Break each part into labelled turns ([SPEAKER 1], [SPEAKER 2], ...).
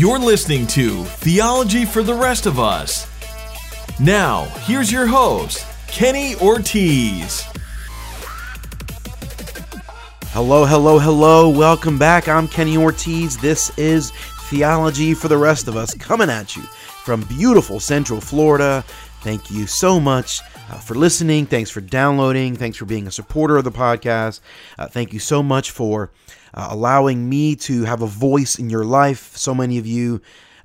[SPEAKER 1] You're listening to Theology for the Rest of Us. Now, here's your host, Kenny Ortiz.
[SPEAKER 2] Hello, hello, hello. Welcome back. I'm Kenny Ortiz. This is Theology for the Rest of Us coming at you from beautiful Central Florida. Thank you so much uh, for listening. Thanks for downloading. Thanks for being a supporter of the podcast. Uh, thank you so much for uh, allowing me to have a voice in your life. So many of you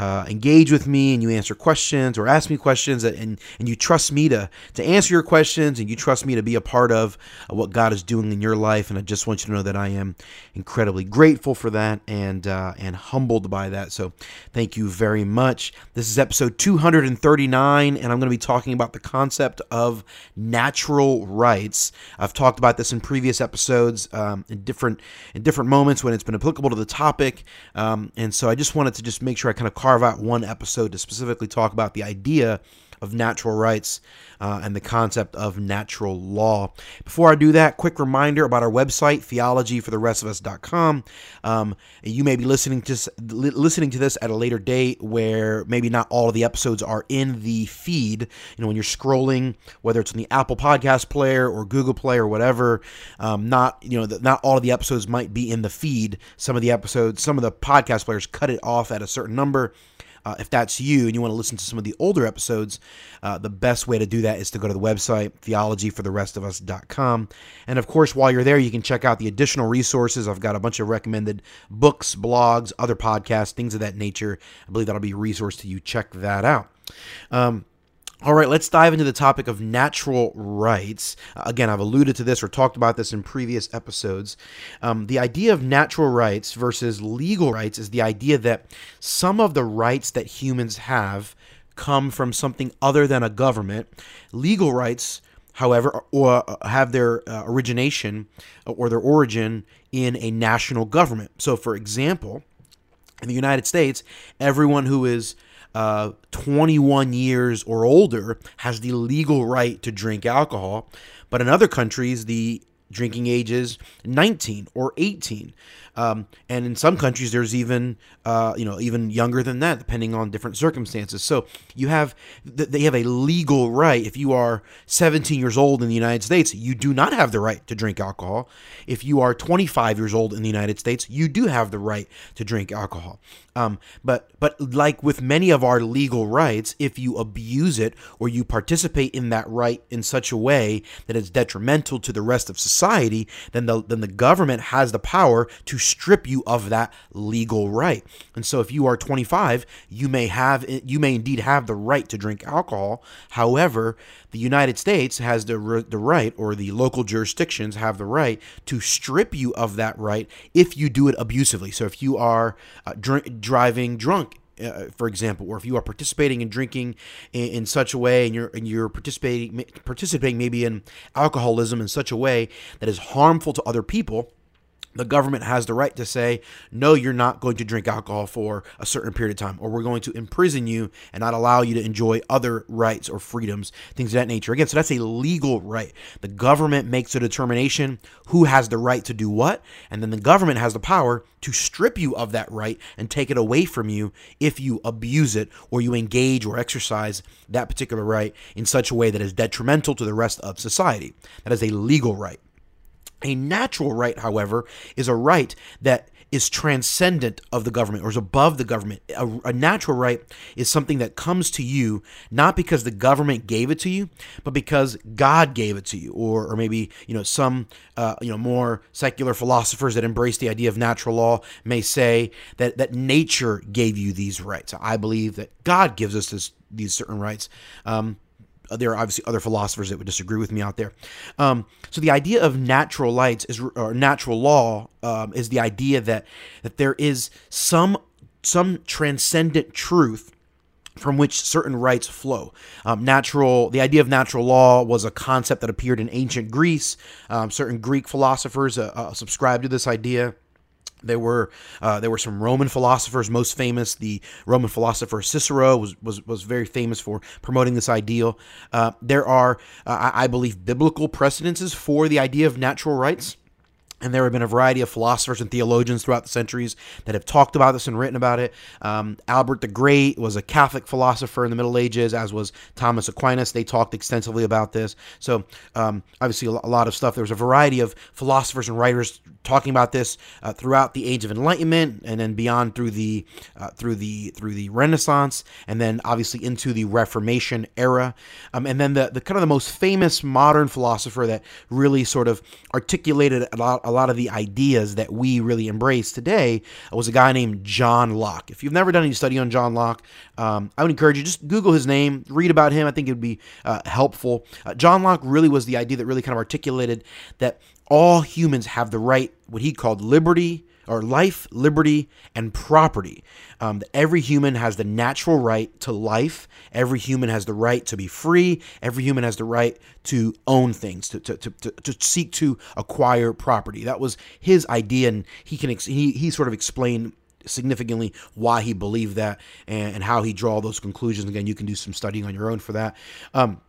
[SPEAKER 2] uh, engage with me and you answer questions or ask me questions and, and you trust me to, to answer your questions and you trust me to be a part of uh, what God is doing in your life. And I just want you to know that I am incredibly grateful for that and, uh, and humbled by that. So thank you very much. This is episode 239 and I'm going to be talking about the concept of natural rights. I've talked about this in previous episodes um, in different in different moments when it's been applicable to the topic. Um, and so I just wanted to just make sure I kind of carve out one episode to specifically talk about the idea of natural rights uh, and the concept of natural law. Before I do that, quick reminder about our website, theologyfortherestofus.com. Um, you may be listening to listening to this at a later date where maybe not all of the episodes are in the feed. You know, when you're scrolling, whether it's in the Apple Podcast Player or Google Play or whatever, um, not you know, not all of the episodes might be in the feed. Some of the episodes, some of the podcast players cut it off at a certain number. Uh, if that's you and you want to listen to some of the older episodes, uh, the best way to do that is to go to the website, theologyfortherestofus.com. And of course, while you're there, you can check out the additional resources. I've got a bunch of recommended books, blogs, other podcasts, things of that nature. I believe that'll be a resource to you. Check that out. Um, all right, let's dive into the topic of natural rights. Uh, again, I've alluded to this or talked about this in previous episodes. Um, the idea of natural rights versus legal rights is the idea that some of the rights that humans have come from something other than a government. Legal rights, however, or uh, have their uh, origination or their origin in a national government. So, for example, in the United States, everyone who is uh, 21 years or older has the legal right to drink alcohol. But in other countries, the drinking age is 19 or 18. Um, and in some countries, there's even uh, you know even younger than that, depending on different circumstances. So you have they have a legal right. If you are 17 years old in the United States, you do not have the right to drink alcohol. If you are 25 years old in the United States, you do have the right to drink alcohol. Um, but but like with many of our legal rights, if you abuse it or you participate in that right in such a way that it's detrimental to the rest of society, then the then the government has the power to strip you of that legal right. And so if you are 25, you may have you may indeed have the right to drink alcohol. However, the United States has the the right or the local jurisdictions have the right to strip you of that right if you do it abusively. So if you are uh, drink, driving drunk uh, for example, or if you are participating in drinking in, in, such a way, and you're and you're participating participating maybe in alcoholism in such a way that is harmful to other people, the government has the right to say, no, you're not going to drink alcohol for a certain period of time, or we're going to imprison you and not allow you to enjoy other rights or freedoms, things of that nature. Again, so that's a legal right. The government makes a determination who has the right to do what, and then the government has the power to strip you of that right and take it away from you if you abuse it or you engage or exercise that particular right in such a way that is detrimental to the rest of society. That is a legal right. A natural right, however, is a right that is transcendent of the government or is above the government. A, a, natural right is something that comes to you not because the government gave it to you, but because God gave it to you, or or maybe you know some uh, you know more secular philosophers that embrace the idea of natural law may say that that nature gave you these rights. I believe that God gives us this, these certain rights. Um, there are obviously other philosophers that would disagree with me out there. Um, so the idea of natural rights is or natural law um, is the idea that that there is some some transcendent truth from which certain rights flow. Um, natural, the idea of natural law was a concept that appeared in ancient Greece. Um, certain Greek philosophers uh, uh, subscribed to this idea. There were uh, there were some Roman philosophers. Most famous, the Roman philosopher Cicero was was, was very famous for promoting this ideal. Uh, there are, uh, I believe, biblical precedences for the idea of natural rights. And there have been a variety of philosophers and theologians throughout the centuries that have talked about this and written about it. Um, Albert the Great was a Catholic philosopher in the Middle Ages, as was Thomas Aquinas. They talked extensively about this. So, um, obviously, a lot of stuff. There was a variety of philosophers and writers talking about this uh, throughout the Age of Enlightenment, and then beyond through the uh, through the through the Renaissance, and then obviously into the Reformation era. Um, and then the, the kind of the most famous modern philosopher that really sort of articulated a lot a lot of the ideas that we really embrace today was a guy named John Locke. If you've never done any study on John Locke, um, I would encourage you just Google his name, read about him. I think it would be uh, helpful. Uh, John Locke really was the idea that really kind of articulated that all humans have the right, what he called liberty, or life, liberty, and property. Um, every human has the natural right to life. Every human has the right to be free. Every human has the right to own things, to, to, to, to, to seek to acquire property. That was his idea, and he can he, he sort of explained significantly why he believed that and, and how he draw those conclusions. Again, you can do some studying on your own for that. Um,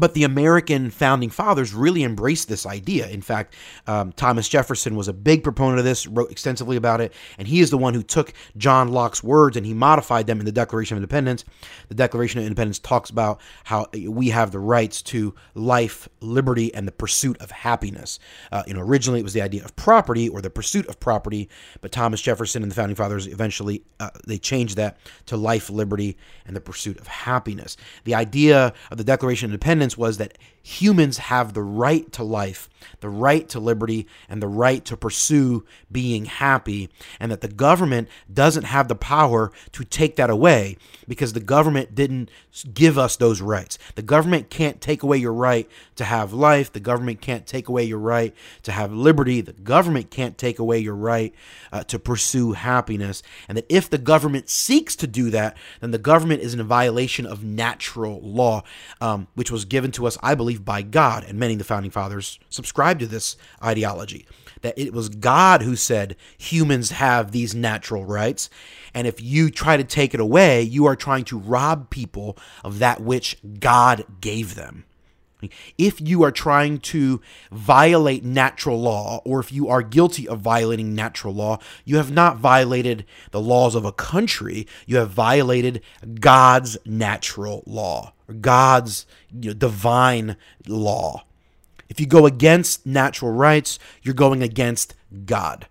[SPEAKER 2] but the American founding fathers really embraced this idea. In fact, um, Thomas Jefferson was a big proponent of this, wrote extensively about it, and he is the one who took John Locke's words and he modified them in the Declaration of Independence. The Declaration of Independence talks about how we have the rights to life, liberty, and the pursuit of happiness. Uh, you know, originally it was the idea of property or the pursuit of property, but Thomas Jefferson and the founding fathers eventually uh, they changed that to life, liberty, and the pursuit of happiness. The idea of the Declaration of Independence was that humans have the right to life, the right to liberty, and the right to pursue being happy, and that the government doesn't have the power to take that away because the government didn't give us those rights. The government can't take away your right to have life. The government can't take away your right to have liberty. The government can't take away your right uh, to pursue happiness. And that if the government seeks to do that, then the government is in violation of natural law, um, which was given to us, I believe believed by God, and many of the founding fathers subscribed to this ideology that it was God who said humans have these natural rights. And if you try to take it away, you are trying to rob people of that which God gave them. If you are trying to violate natural law, or if you are guilty of violating natural law, you have not violated the laws of a country, you have violated God's natural law, God's you know, divine law. If you go against natural rights, you're going against God.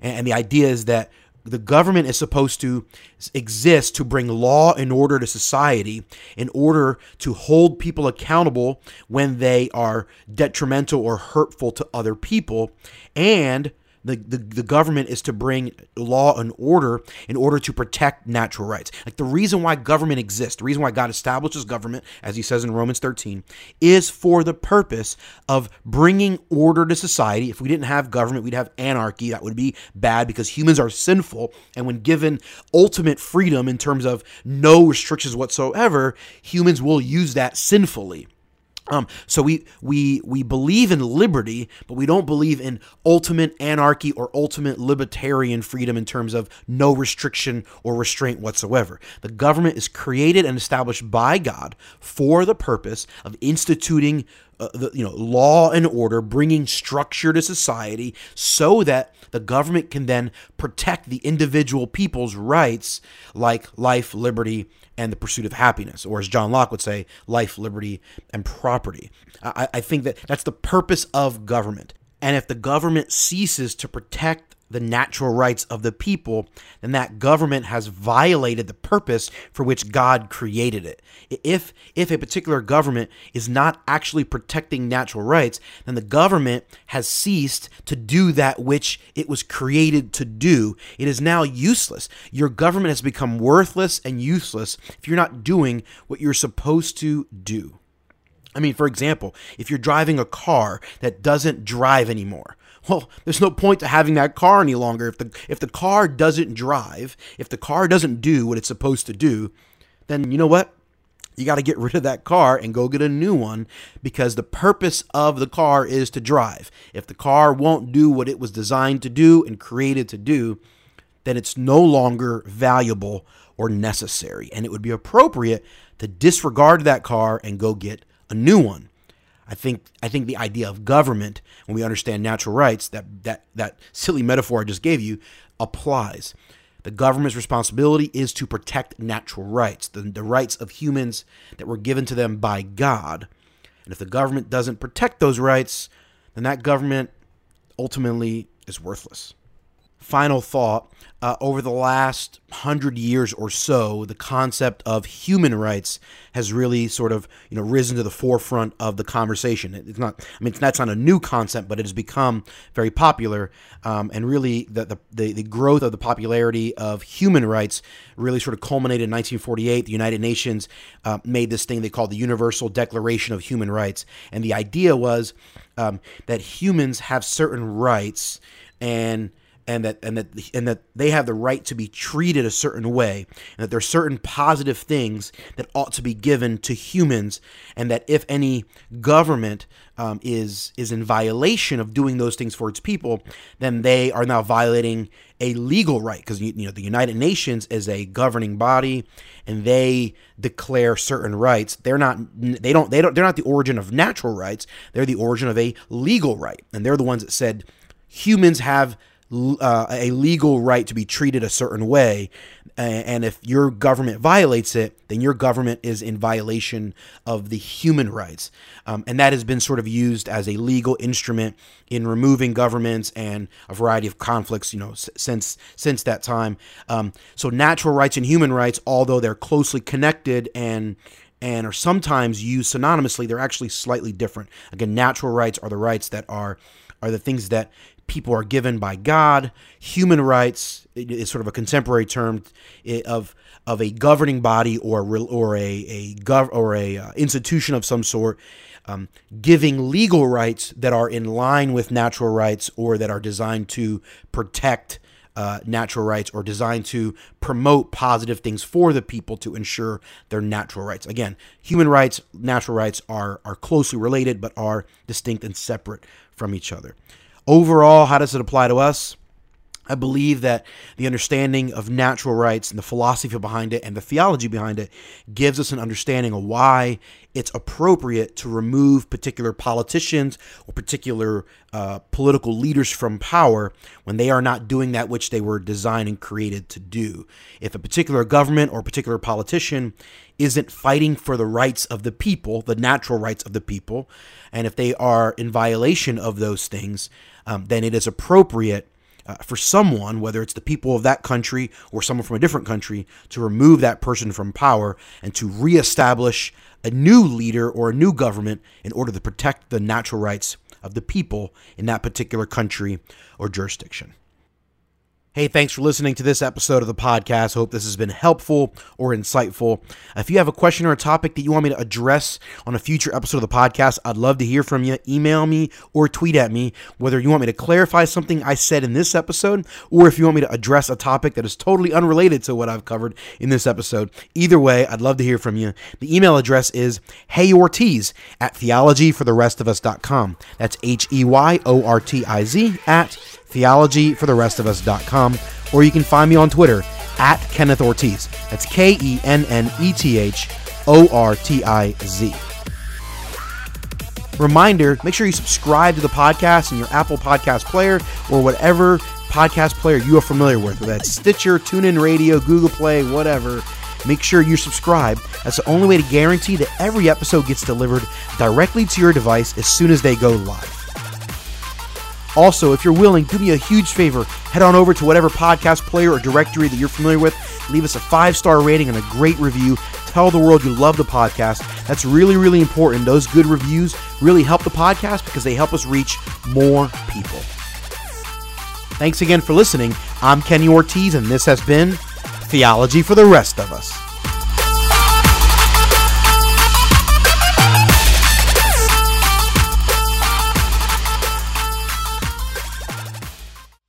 [SPEAKER 2] And the idea is that the government is supposed to exist to bring law and order to society in order to hold people accountable when they are detrimental or hurtful to other people and the, the, the government is to bring law and order in order to protect natural rights. Like the reason why government exists, the reason why God establishes government, as he says in Romans 13, is for the purpose of bringing order to society. If we didn't have government, we'd have anarchy. That would be bad because humans are sinful. And when given ultimate freedom in terms of no restrictions whatsoever, humans will use that sinfully. Um, so we we we believe in liberty, but we don't believe in ultimate anarchy or ultimate libertarian freedom in terms of no restriction or restraint whatsoever. The government is created and established by God for the purpose of instituting uh, the, you know law and order, bringing structure to society, so that the government can then protect the individual people's rights, like life, liberty, and the pursuit of happiness, or as John Locke would say, life, liberty, and property. I, I think that that's the purpose of government. And if the government ceases to protect the natural rights of the people, then that government has violated the purpose for which God created it. If if a particular government is not actually protecting natural rights, then the government has ceased to do that which it was created to do. It is now useless. Your government has become worthless and useless if you're not doing what you're supposed to do. I mean, for example, if you're driving a car that doesn't drive anymore, well, there's no point to having that car any longer. If the if the car doesn't drive, if the car doesn't do what it's supposed to do, then you know what? You got to get rid of that car and go get a new one because the purpose of the car is to drive. If the car won't do what it was designed to do and created to do, then it's no longer valuable or necessary. And it would be appropriate to disregard that car and go get a new one. I think I think the idea of government, when we understand natural rights, that that that silly metaphor I just gave you, applies. The government's responsibility is to protect natural rights, the, the rights of humans that were given to them by God. And if the government doesn't protect those rights, then that government ultimately is worthless final thought uh, over the last hundred years or so, the concept of human rights has really sort of you know risen to the forefront of the conversation. It's not, I mean, that's not a new concept, but it has become very popular, um, and really the, the, the the growth of the popularity of human rights really sort of culminated in 1948. The United Nations uh, made this thing they called the Universal Declaration of Human Rights, and the idea was um, that humans have certain rights and and that and that and that they have the right to be treated a certain way and that there are certain positive things that ought to be given to humans and that if any government um, is is in violation of doing those things for its people then they are now violating a legal right. Because you know the United Nations is a governing body and they declare certain rights. They're not they don't they don't they're not the origin of natural rights. They're the origin of a legal right. And they're the ones that said humans have uh, a legal right to be treated a certain way. And if your government violates it, then your government is in violation of the human rights. Um, and that has been sort of used as a legal instrument in removing governments and a variety of conflicts, you know, since since that time. Um, so natural rights and human rights, although they're closely connected and and are sometimes used synonymously, they're actually slightly different. Again, natural rights are the rights that are are the things that people are given by God. Human rights is sort of a contemporary term of of a governing body or or a a gov or a uh, institution of some sort. Um, giving legal rights that are in line with natural rights or that are designed to protect uh, natural rights or designed to promote positive things for the people to ensure their natural rights. Again, human rights, natural rights are are closely related but are distinct and separate from each other. Overall, how does it apply to us? I believe that the understanding of natural rights and the philosophy behind it and the theology behind it gives us an understanding of why it's appropriate to remove particular politicians or particular uh, political leaders from power when they are not doing that which they were designed and created to do. If a particular government or particular politician isn't fighting for the rights of the people, the natural rights of the people, and if they are in violation of those things, um, then it is appropriate uh, for someone, whether it's the people of that country or someone from a different country, to remove that person from power and to reestablish a new leader or a new government in order to protect the natural rights of the people in that particular country or jurisdiction. Hey, thanks for listening to this episode of the podcast. Hope this has been helpful or insightful. If you have a question or a topic that you want me to address on a future episode of the podcast, I'd love to hear from you. Email me or tweet at me whether you want me to clarify something I said in this episode or if you want me to address a topic that is totally unrelated to what I've covered in this episode. Either way, I'd love to hear from you. The email address is heyortiz at theologyfortherestofus.com. That's H E Y O R T I Z at theologyfortherestofus.com, or you can find me on Twitter at Kenneth Ortiz. That's K E N N E T H O R T I Z. Reminder make sure you subscribe to the podcast in your Apple Podcast player or whatever podcast player you are familiar with, whether that's Stitcher, TuneIn Radio, Google Play, whatever. Make sure you subscribe. That's the only way to guarantee that every episode gets delivered directly to your device as soon as they go live. Also, if you're willing, do me a huge favor. Head on over to whatever podcast player or directory that you're familiar with. Leave us a five star rating and a great review. Tell the world you love the podcast. That's really, really important. Those good reviews really help the podcast because they help us reach more people. Thanks again for listening. I'm Kenny Ortiz, and this has been Theology for the Rest of Us.